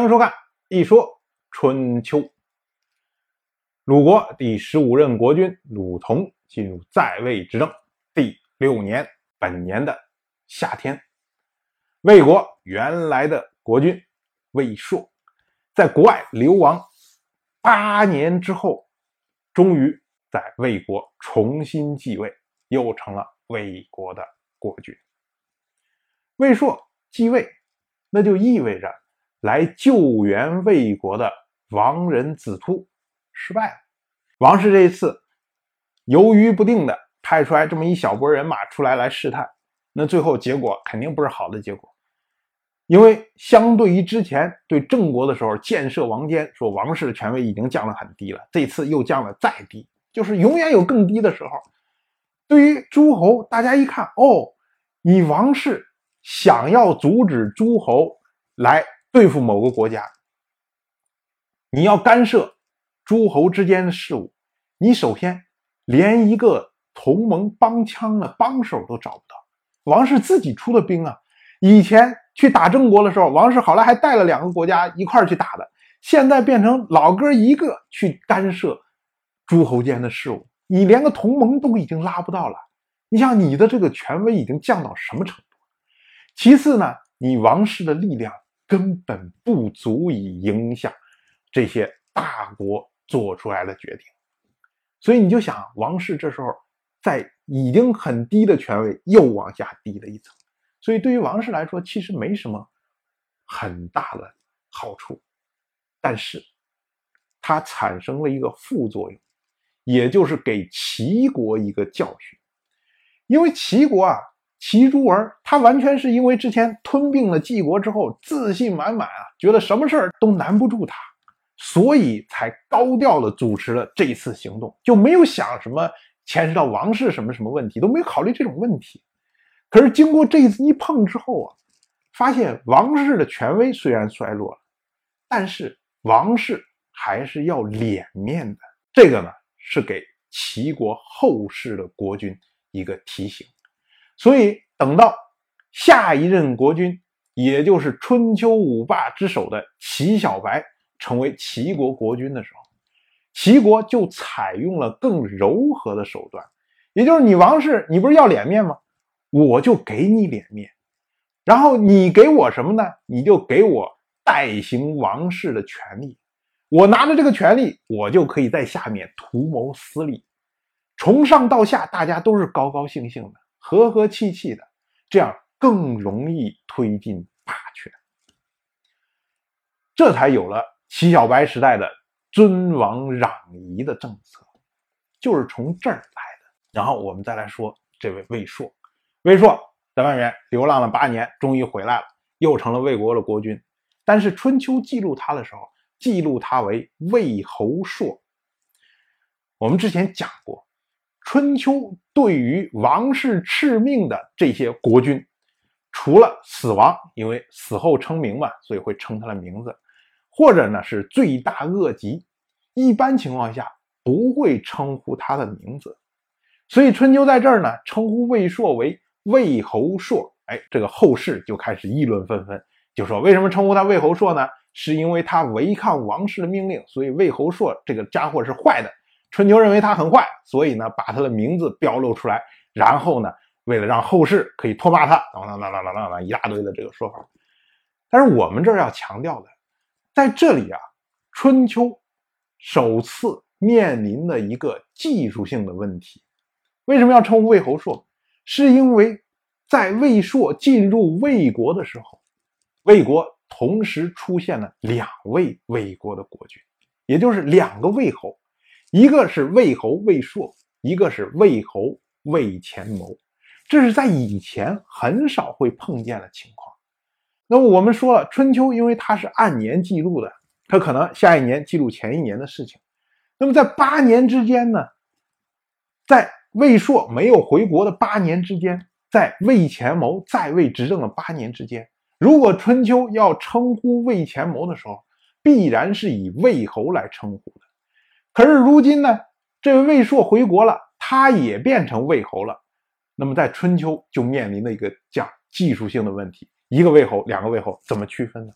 欢迎收看《一说春秋》。鲁国第十五任国君鲁同进入在位执政第六年，本年的夏天，魏国原来的国君魏硕在国外流亡八年之后，终于在魏国重新继位，又成了魏国的国君。魏硕继位，那就意味着来救援魏国的王人子突失败了。王室这一次犹豫不定的派出来这么一小波人马出来来试探，那最后结果肯定不是好的结果。因为相对于之前对郑国的时候建设王坚，说王室的权威已经降了很低了，这次又降了再低，就是永远有更低的时候。对于诸侯，大家一看，哦，你王室。想要阻止诸侯来对付某个国家，你要干涉诸侯之间的事务，你首先连一个同盟帮腔的帮手都找不到。王室自己出的兵啊，以前去打郑国的时候，王室好来还带了两个国家一块去打的，现在变成老哥一个去干涉诸侯间的事务，你连个同盟都已经拉不到了。你想，你的这个权威已经降到什么程度？其次呢，你王室的力量根本不足以影响这些大国做出来的决定，所以你就想，王室这时候在已经很低的权位又往下低了一层，所以对于王室来说，其实没什么很大的好处，但是它产生了一个副作用，也就是给齐国一个教训，因为齐国啊。齐诸儿，他完全是因为之前吞并了晋国之后，自信满满啊，觉得什么事儿都难不住他，所以才高调的主持了这一次行动，就没有想什么牵涉到王室什么什么问题，都没有考虑这种问题。可是经过这一次一碰之后啊，发现王室的权威虽然衰落了，但是王室还是要脸面的。这个呢，是给齐国后世的国君一个提醒。所以，等到下一任国君，也就是春秋五霸之首的齐小白成为齐国国君的时候，齐国就采用了更柔和的手段，也就是你王室，你不是要脸面吗？我就给你脸面，然后你给我什么呢？你就给我代行王室的权利。我拿着这个权利，我就可以在下面图谋私利，从上到下，大家都是高高兴兴的。和和气气的，这样更容易推进霸权，这才有了齐小白时代的尊王攘夷的政策，就是从这儿来的。然后我们再来说这位魏硕，魏硕在外面流浪了八年，终于回来了，又成了魏国的国君。但是春秋记录他的时候，记录他为魏侯硕。我们之前讲过。春秋对于王室敕命的这些国君，除了死亡，因为死后称名嘛，所以会称他的名字，或者呢是罪大恶极，一般情况下不会称呼他的名字。所以春秋在这儿呢称呼魏硕为魏侯硕，哎，这个后世就开始议论纷纷，就说为什么称呼他魏侯硕呢？是因为他违抗王室的命令，所以魏侯硕这个家伙是坏的。春秋认为他很坏，所以呢，把他的名字标露出来，然后呢，为了让后世可以唾骂他，等等等等等等一大堆的这个说法。但是我们这儿要强调的，在这里啊，春秋首次面临的一个技术性的问题，为什么要称呼魏侯硕？是因为在魏硕进入魏国的时候，魏国同时出现了两位魏国的国君，也就是两个魏侯。一个是魏侯魏硕，一个是魏侯魏前谋，这是在以前很少会碰见的情况。那么我们说了，春秋因为它是按年记录的，它可能下一年记录前一年的事情。那么在八年之间呢，在魏硕没有回国的八年之间，在魏前谋在位执政的八年之间，如果春秋要称呼魏前谋的时候，必然是以魏侯来称呼。可是如今呢，这位魏硕回国了，他也变成魏侯了。那么在春秋就面临了一个讲技术性的问题：一个魏侯，两个魏侯，怎么区分呢？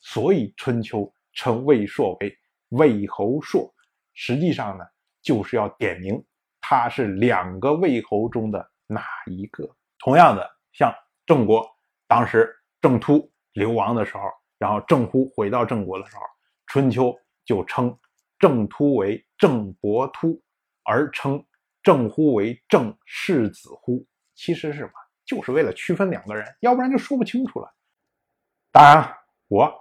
所以春秋称魏硕为魏侯硕，实际上呢，就是要点明他是两个魏侯中的哪一个。同样的，像郑国当时郑突流亡的时候，然后郑忽回到郑国的时候，春秋就称郑突为郑伯突，而称郑忽为郑世子忽。其实是什么？就是为了区分两个人，要不然就说不清楚了。当然，我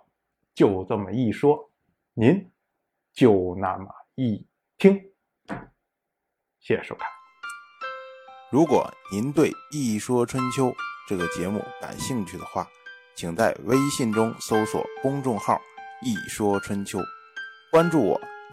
就这么一说，您就那么一听。谢谢收看。如果您对《一说春秋》这个节目感兴趣的话，请在微信中搜索公众号“一说春秋”，关注我。